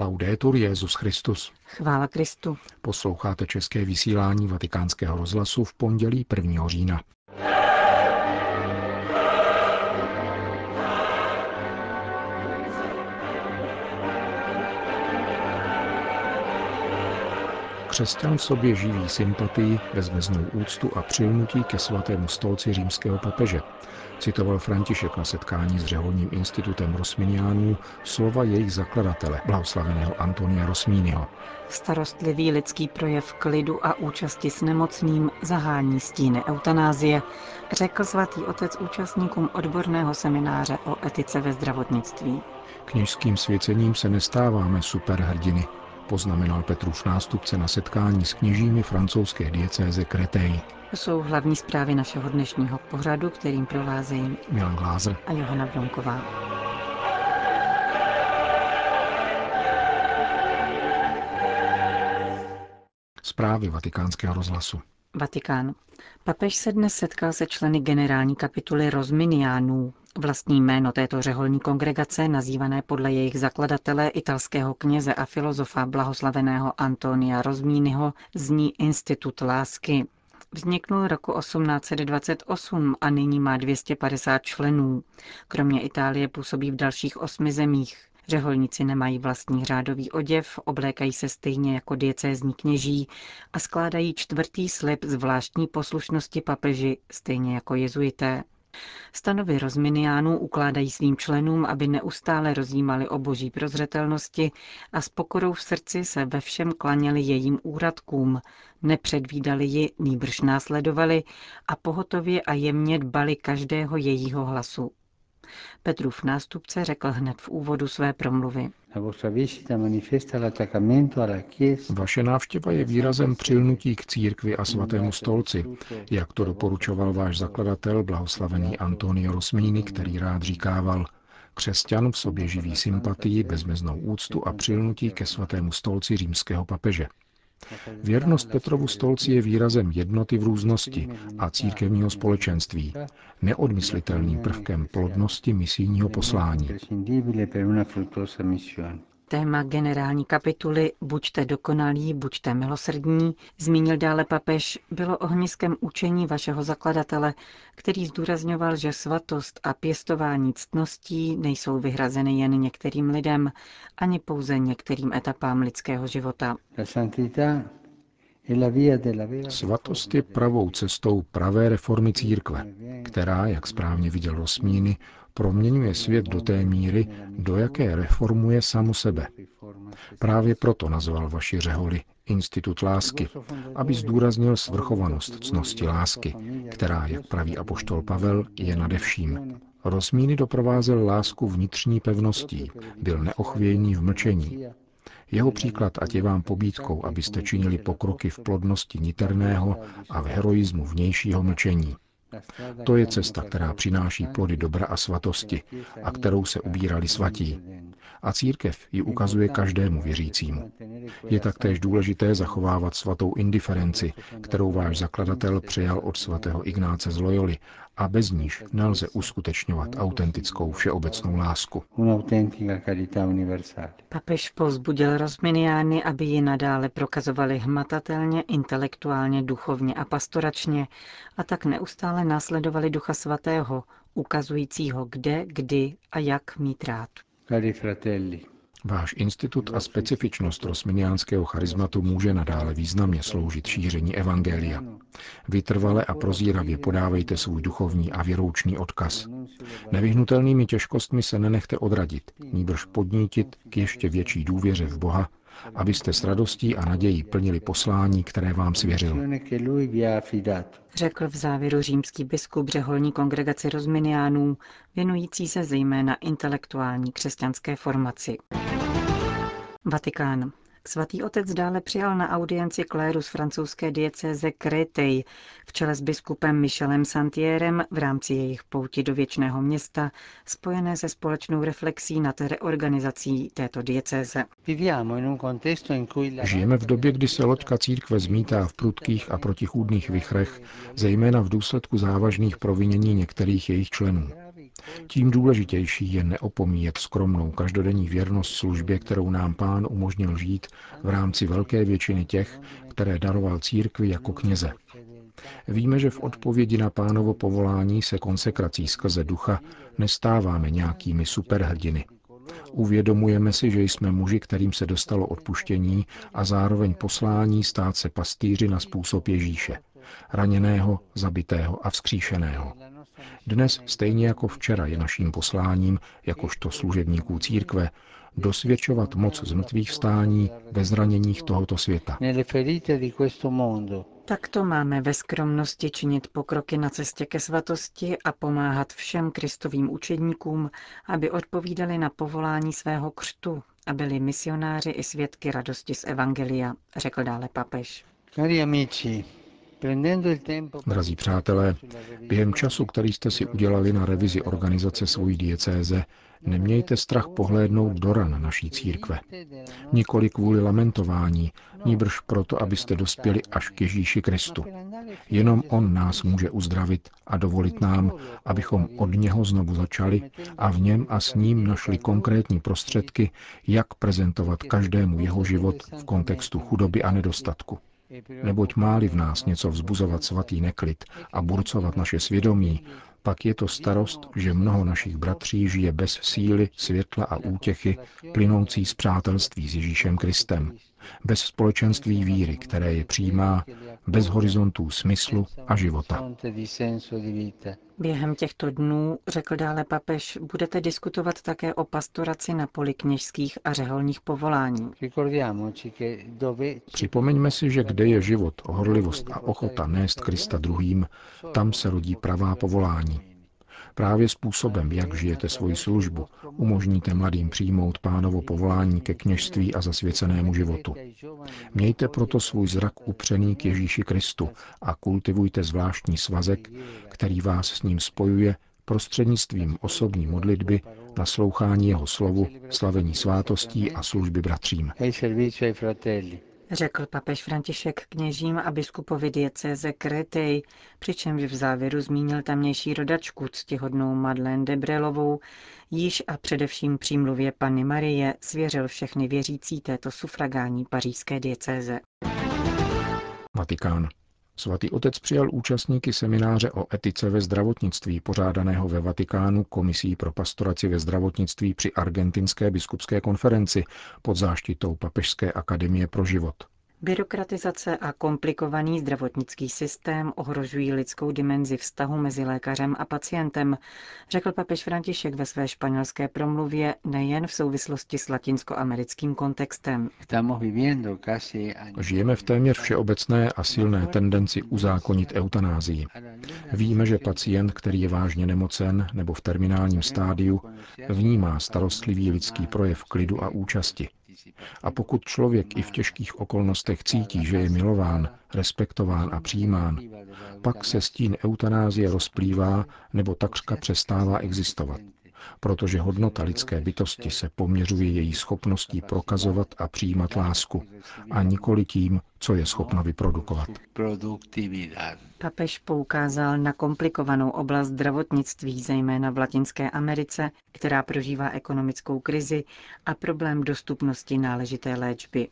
Laudetur Jezus Christus. Chvála Kristu. Posloucháte české vysílání Vatikánského rozhlasu v pondělí 1. října. Křesťan v sobě živí sympatii, bezmeznou úctu a přilnutí ke svatému stolci římského papeže, citoval František na setkání s řeholním institutem Rosminiánů slova jejich zakladatele, blahoslaveného Antonia Rosmínyho. Starostlivý lidský projev klidu a účasti s nemocným zahání stíny eutanázie, řekl svatý otec účastníkům odborného semináře o etice ve zdravotnictví. Kněžským svěcením se nestáváme superhrdiny, poznamenal Petrův nástupce na setkání s kněžími francouzské diecéze Kretej. To jsou hlavní zprávy našeho dnešního pořadu, kterým provázejí Milan Glázer a Johana Bronková. Zprávy vatikánského rozhlasu. Vatikán. Papež se dnes setkal se členy generální kapituly Rozminiánů. Vlastní jméno této řeholní kongregace, nazývané podle jejich zakladatele italského kněze a filozofa blahoslaveného Antonia Rozmínyho, zní Institut lásky. Vzniknul roku 1828 a nyní má 250 členů. Kromě Itálie působí v dalších osmi zemích. Řeholníci nemají vlastní řádový oděv, oblékají se stejně jako diecézní kněží a skládají čtvrtý slib zvláštní poslušnosti papeži, stejně jako jezuité. Stanovy rozminiánů ukládají svým členům, aby neustále rozjímali o boží prozřetelnosti a s pokorou v srdci se ve všem klaněli jejím úradkům, nepředvídali ji, nýbrž následovali a pohotově a jemně dbali každého jejího hlasu. Petrův nástupce řekl hned v úvodu své promluvy. Vaše návštěva je výrazem přilnutí k církvi a svatému stolci, jak to doporučoval váš zakladatel, blahoslavený Antonio Rosmini, který rád říkával, křesťan v sobě živí sympatii, bezmeznou úctu a přilnutí ke svatému stolci římského papeže. Věrnost Petrovu stolci je výrazem jednoty v různosti a církevního společenství, neodmyslitelným prvkem plodnosti misijního poslání. Téma generální kapituly Buďte dokonalí, buďte milosrdní, zmínil dále papež, bylo ohniskem učení vašeho zakladatele, který zdůrazňoval, že svatost a pěstování ctností nejsou vyhrazeny jen některým lidem, ani pouze některým etapám lidského života. Svatost je pravou cestou pravé reformy církve, která, jak správně viděl Rosmíny, proměňuje svět do té míry, do jaké reformuje samu sebe. Právě proto nazval vaši řeholi Institut lásky, aby zdůraznil svrchovanost cnosti lásky, která, jak praví apoštol Pavel, je nadevším. Rozmíny doprovázel lásku vnitřní pevností, byl neochvějný v mlčení. Jeho příklad ať je vám pobídkou, abyste činili pokroky v plodnosti niterného a v heroismu vnějšího mlčení. To je cesta, která přináší plody dobra a svatosti a kterou se ubírali svatí. A církev ji ukazuje každému věřícímu. Je taktéž důležité zachovávat svatou indiferenci, kterou váš zakladatel přejal od svatého Ignáce z Loyoli a bez níž nelze uskutečňovat autentickou všeobecnou lásku. Papež pozbudil rozminiány, aby ji nadále prokazovali hmatatelně, intelektuálně, duchovně a pastoračně a tak neustále následovali Ducha Svatého, ukazujícího kde, kdy a jak mít rád. Váš institut a specifičnost rosminiánského charizmatu může nadále významně sloužit šíření evangelia. Vytrvale a prozíravě podávejte svůj duchovní a věroučný odkaz. Nevyhnutelnými těžkostmi se nenechte odradit, níbrž podnítit k ještě větší důvěře v Boha, abyste s radostí a nadějí plnili poslání, které vám svěřil. Řekl v závěru římský biskup řeholní kongregaci rozminiánů, věnující se zejména intelektuální křesťanské formaci. Vatikán. Svatý otec dále přijal na audienci kléru z francouzské diecéze Créteil v čele s biskupem Michelem Santierem v rámci jejich pouti do věčného města, spojené se společnou reflexí nad reorganizací této diecéze. Žijeme v době, kdy se loďka církve zmítá v prudkých a protichůdných vichrech, zejména v důsledku závažných provinění některých jejich členů. Tím důležitější je neopomíjet skromnou každodenní věrnost službě, kterou nám pán umožnil žít v rámci velké většiny těch, které daroval církvi jako kněze. Víme, že v odpovědi na pánovo povolání se konsekrací skrze ducha nestáváme nějakými superhrdiny. Uvědomujeme si, že jsme muži, kterým se dostalo odpuštění a zároveň poslání stát se pastýři na způsob Ježíše, raněného, zabitého a vzkříšeného. Dnes, stejně jako včera, je naším posláním, jakožto služebníků církve, dosvědčovat moc zmrtvých vstání ve zraněních tohoto světa. Takto máme ve skromnosti činit pokroky na cestě ke svatosti a pomáhat všem kristovým učedníkům, aby odpovídali na povolání svého křtu a byli misionáři i svědky radosti z Evangelia, řekl dále papež. Drazí přátelé, během času, který jste si udělali na revizi organizace svojí diecéze, nemějte strach pohlédnout do ran naší církve. Nikoli kvůli lamentování, níbrž proto, abyste dospěli až k Ježíši Kristu. Jenom On nás může uzdravit a dovolit nám, abychom od něho znovu začali a v něm a s ním našli konkrétní prostředky, jak prezentovat každému jeho život v kontextu chudoby a nedostatku. Neboť máli v nás něco vzbuzovat svatý neklid a burcovat naše svědomí, pak je to starost, že mnoho našich bratří žije bez síly, světla a útěchy plynoucí z přátelství s Ježíšem Kristem, bez společenství víry, které je přijímá, bez horizontů smyslu a života. Během těchto dnů, řekl dále papež, budete diskutovat také o pastoraci na poli kněžských a řeholních povolání. Připomeňme si, že kde je život, horlivost a ochota nést Krista druhým, tam se rodí pravá povolání. Právě způsobem, jak žijete svoji službu, umožníte mladým přijmout pánovo povolání ke kněžství a zasvěcenému životu. Mějte proto svůj zrak upřený k Ježíši Kristu a kultivujte zvláštní svazek, který vás s ním spojuje prostřednictvím osobní modlitby, naslouchání jeho slovu, slavení svátostí a služby bratřím řekl papež František kněžím a biskupovi diecéze Kretej, přičemž v závěru zmínil tamnější rodačku ctihodnou Madeleine Debrelovou, již a především přímluvě Panny Marie svěřil všechny věřící této sufragání pařížské diecéze. Vatikán. Svatý otec přijal účastníky semináře o etice ve zdravotnictví pořádaného ve Vatikánu Komisí pro pastoraci ve zdravotnictví při Argentinské biskupské konferenci pod záštitou Papežské akademie pro život. Byrokratizace a komplikovaný zdravotnický systém ohrožují lidskou dimenzi vztahu mezi lékařem a pacientem, řekl papež František ve své španělské promluvě nejen v souvislosti s latinskoamerickým kontextem. Žijeme v téměř všeobecné a silné tendenci uzákonit eutanázii. Víme, že pacient, který je vážně nemocen nebo v terminálním stádiu, vnímá starostlivý lidský projev klidu a účasti. A pokud člověk i v těžkých okolnostech cítí, že je milován, respektován a přijímán, pak se stín eutanázie rozplývá nebo takřka přestává existovat, protože hodnota lidské bytosti se poměřuje její schopností prokazovat a přijímat lásku a nikoli tím, co je schopna vyprodukovat. Papež poukázal na komplikovanou oblast zdravotnictví, zejména v Latinské Americe, která prožívá ekonomickou krizi a problém dostupnosti náležité léčby.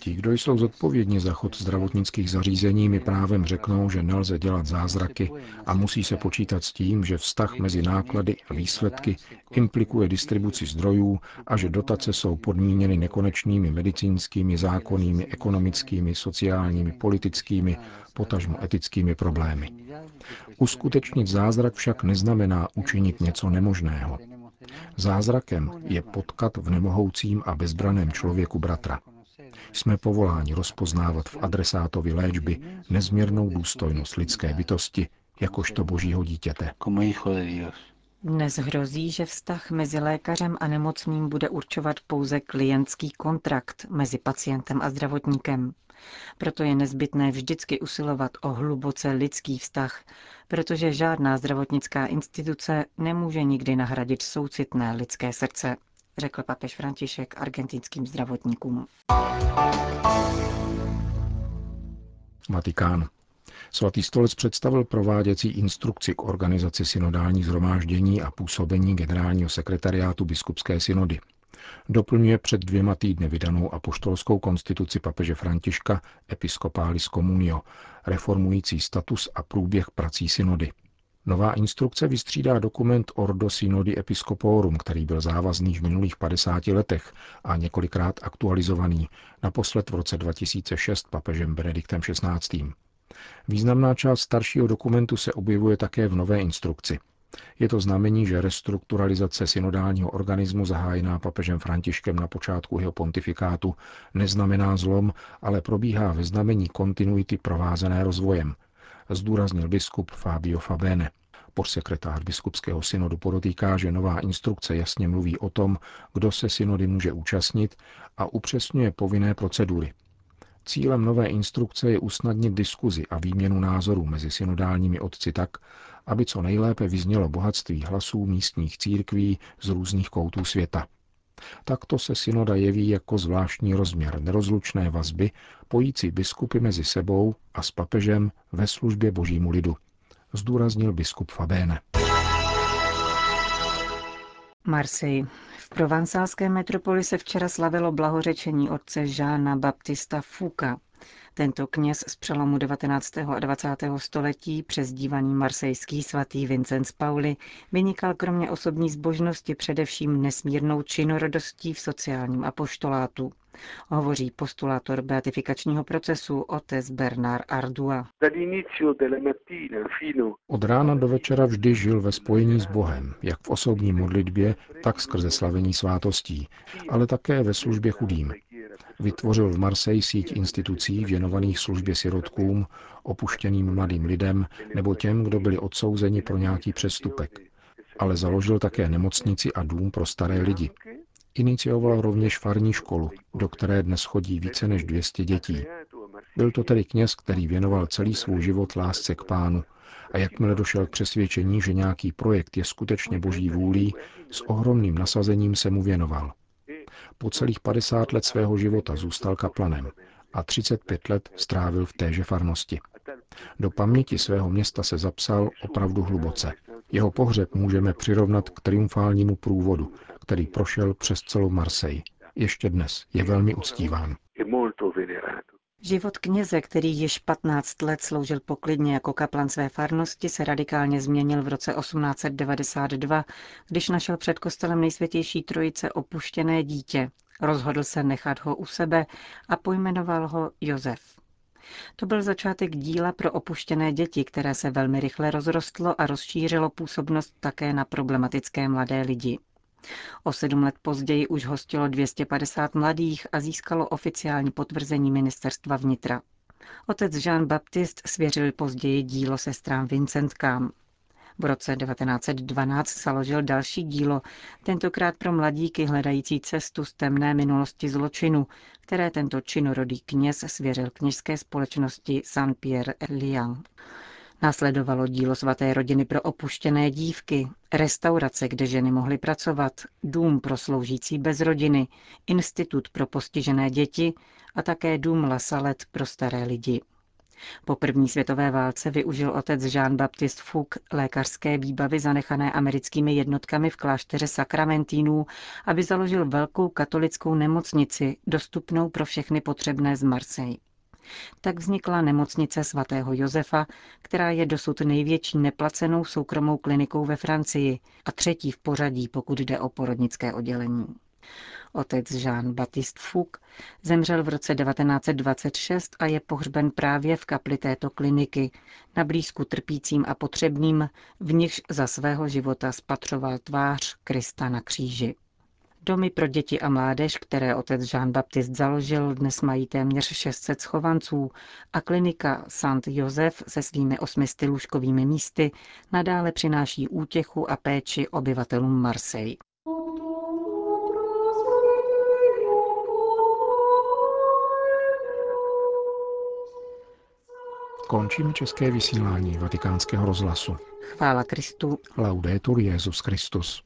Ti, kdo jsou zodpovědní za chod zdravotnických zařízení, mi právem řeknou, že nelze dělat zázraky a musí se počítat s tím, že vztah mezi náklady a výsledky implikuje distribuci zdrojů a že dotace jsou podmíněny nekonečnými medicínskými, zákonnými, ekonomickými, sociálními, politickými, potažmo etickými problémy. Uskutečnit zázrak však neznamená učinit něco nemožného. Zázrakem je potkat v nemohoucím a bezbraném člověku bratra. Jsme povoláni rozpoznávat v adresátovi léčby nezměrnou důstojnost lidské bytosti jakožto božího dítěte. Dnes hrozí, že vztah mezi lékařem a nemocným bude určovat pouze klientský kontrakt mezi pacientem a zdravotníkem. Proto je nezbytné vždycky usilovat o hluboce lidský vztah, protože žádná zdravotnická instituce nemůže nikdy nahradit soucitné lidské srdce, řekl papež František argentinským zdravotníkům. Vatikán. Svatý stolec představil prováděcí instrukci k organizaci synodální zhromáždění a působení generálního sekretariátu biskupské synody. Doplňuje před dvěma týdny vydanou apoštolskou konstituci papeže Františka Episcopalis Communio, reformující status a průběh prací synody. Nová instrukce vystřídá dokument Ordo Synodi Episcoporum, který byl závazný v minulých 50 letech a několikrát aktualizovaný, naposled v roce 2006 papežem Benediktem XVI. Významná část staršího dokumentu se objevuje také v nové instrukci. Je to znamení, že restrukturalizace synodálního organismu zahájená papežem Františkem na počátku jeho pontifikátu neznamená zlom, ale probíhá ve znamení kontinuity provázené rozvojem, zdůraznil biskup Fabio Fabene. Podsekretář biskupského synodu podotýká, že nová instrukce jasně mluví o tom, kdo se synody může účastnit a upřesňuje povinné procedury. Cílem nové instrukce je usnadnit diskuzi a výměnu názorů mezi synodálními otci tak, aby co nejlépe vyznělo bohatství hlasů místních církví z různých koutů světa. Takto se synoda jeví jako zvláštní rozměr nerozlučné vazby, pojící biskupy mezi sebou a s papežem ve službě božímu lidu, zdůraznil biskup Fabéne. Marseille. V provansálské metropoli se včera slavilo blahořečení otce Žána Baptista Fuka. Tento kněz z přelomu 19. a 20. století, přezdívaný marsejský svatý Vincenz Pauli, vynikal kromě osobní zbožnosti především nesmírnou činorodostí v sociálním apoštolátu. Hovoří postulátor beatifikačního procesu otec Bernard Ardua. Od rána do večera vždy žil ve spojení s Bohem, jak v osobní modlitbě, tak skrze slavení svátostí, ale také ve službě chudým. Vytvořil v Marseille síť institucí věnovaných službě sirotkům, opuštěným mladým lidem nebo těm, kdo byli odsouzeni pro nějaký přestupek. Ale založil také nemocnici a dům pro staré lidi. Inicioval rovněž farní školu, do které dnes chodí více než 200 dětí. Byl to tedy kněz, který věnoval celý svůj život lásce k pánu a jakmile došel k přesvědčení, že nějaký projekt je skutečně boží vůlí, s ohromným nasazením se mu věnoval. Po celých 50 let svého života zůstal kaplanem a 35 let strávil v téže farnosti. Do paměti svého města se zapsal opravdu hluboce. Jeho pohřeb můžeme přirovnat k triumfálnímu průvodu, který prošel přes celou Marseille. Ještě dnes je velmi uctíván. Život kněze, který již 15 let sloužil poklidně jako kaplan své farnosti, se radikálně změnil v roce 1892, když našel před kostelem nejsvětější trojice opuštěné dítě. Rozhodl se nechat ho u sebe a pojmenoval ho Josef. To byl začátek díla pro opuštěné děti, které se velmi rychle rozrostlo a rozšířilo působnost také na problematické mladé lidi. O sedm let později už hostilo 250 mladých a získalo oficiální potvrzení ministerstva vnitra. Otec Jean Baptiste svěřil později dílo sestrám Vincentkám. V roce 1912 založil další dílo, tentokrát pro mladíky hledající cestu z temné minulosti zločinu, které tento činorodý kněz svěřil kněžské společnosti Saint-Pierre Liang. Následovalo dílo svaté rodiny pro opuštěné dívky, restaurace, kde ženy mohly pracovat, dům pro sloužící bez rodiny, institut pro postižené děti a také dům La Salette pro staré lidi. Po první světové válce využil otec Jean-Baptiste Fouque lékařské výbavy zanechané americkými jednotkami v klášteře Sakramentínů, aby založil velkou katolickou nemocnici, dostupnou pro všechny potřebné z Marseille. Tak vznikla nemocnice svatého Josefa, která je dosud největší neplacenou soukromou klinikou ve Francii a třetí v pořadí, pokud jde o porodnické oddělení. Otec Jean-Baptiste Fouque zemřel v roce 1926 a je pohřben právě v kapli této kliniky, na blízku trpícím a potřebným, v nichž za svého života spatřoval tvář Krista na kříži. Domy pro děti a mládež, které otec Jean Baptiste založil, dnes mají téměř 600 schovanců a klinika St. Josef se svými osmi lůžkovými místy nadále přináší útěchu a péči obyvatelům Marseille. Končíme české vysílání vatikánského rozhlasu. Chvála Kristu. Laudetur Jezus Christus.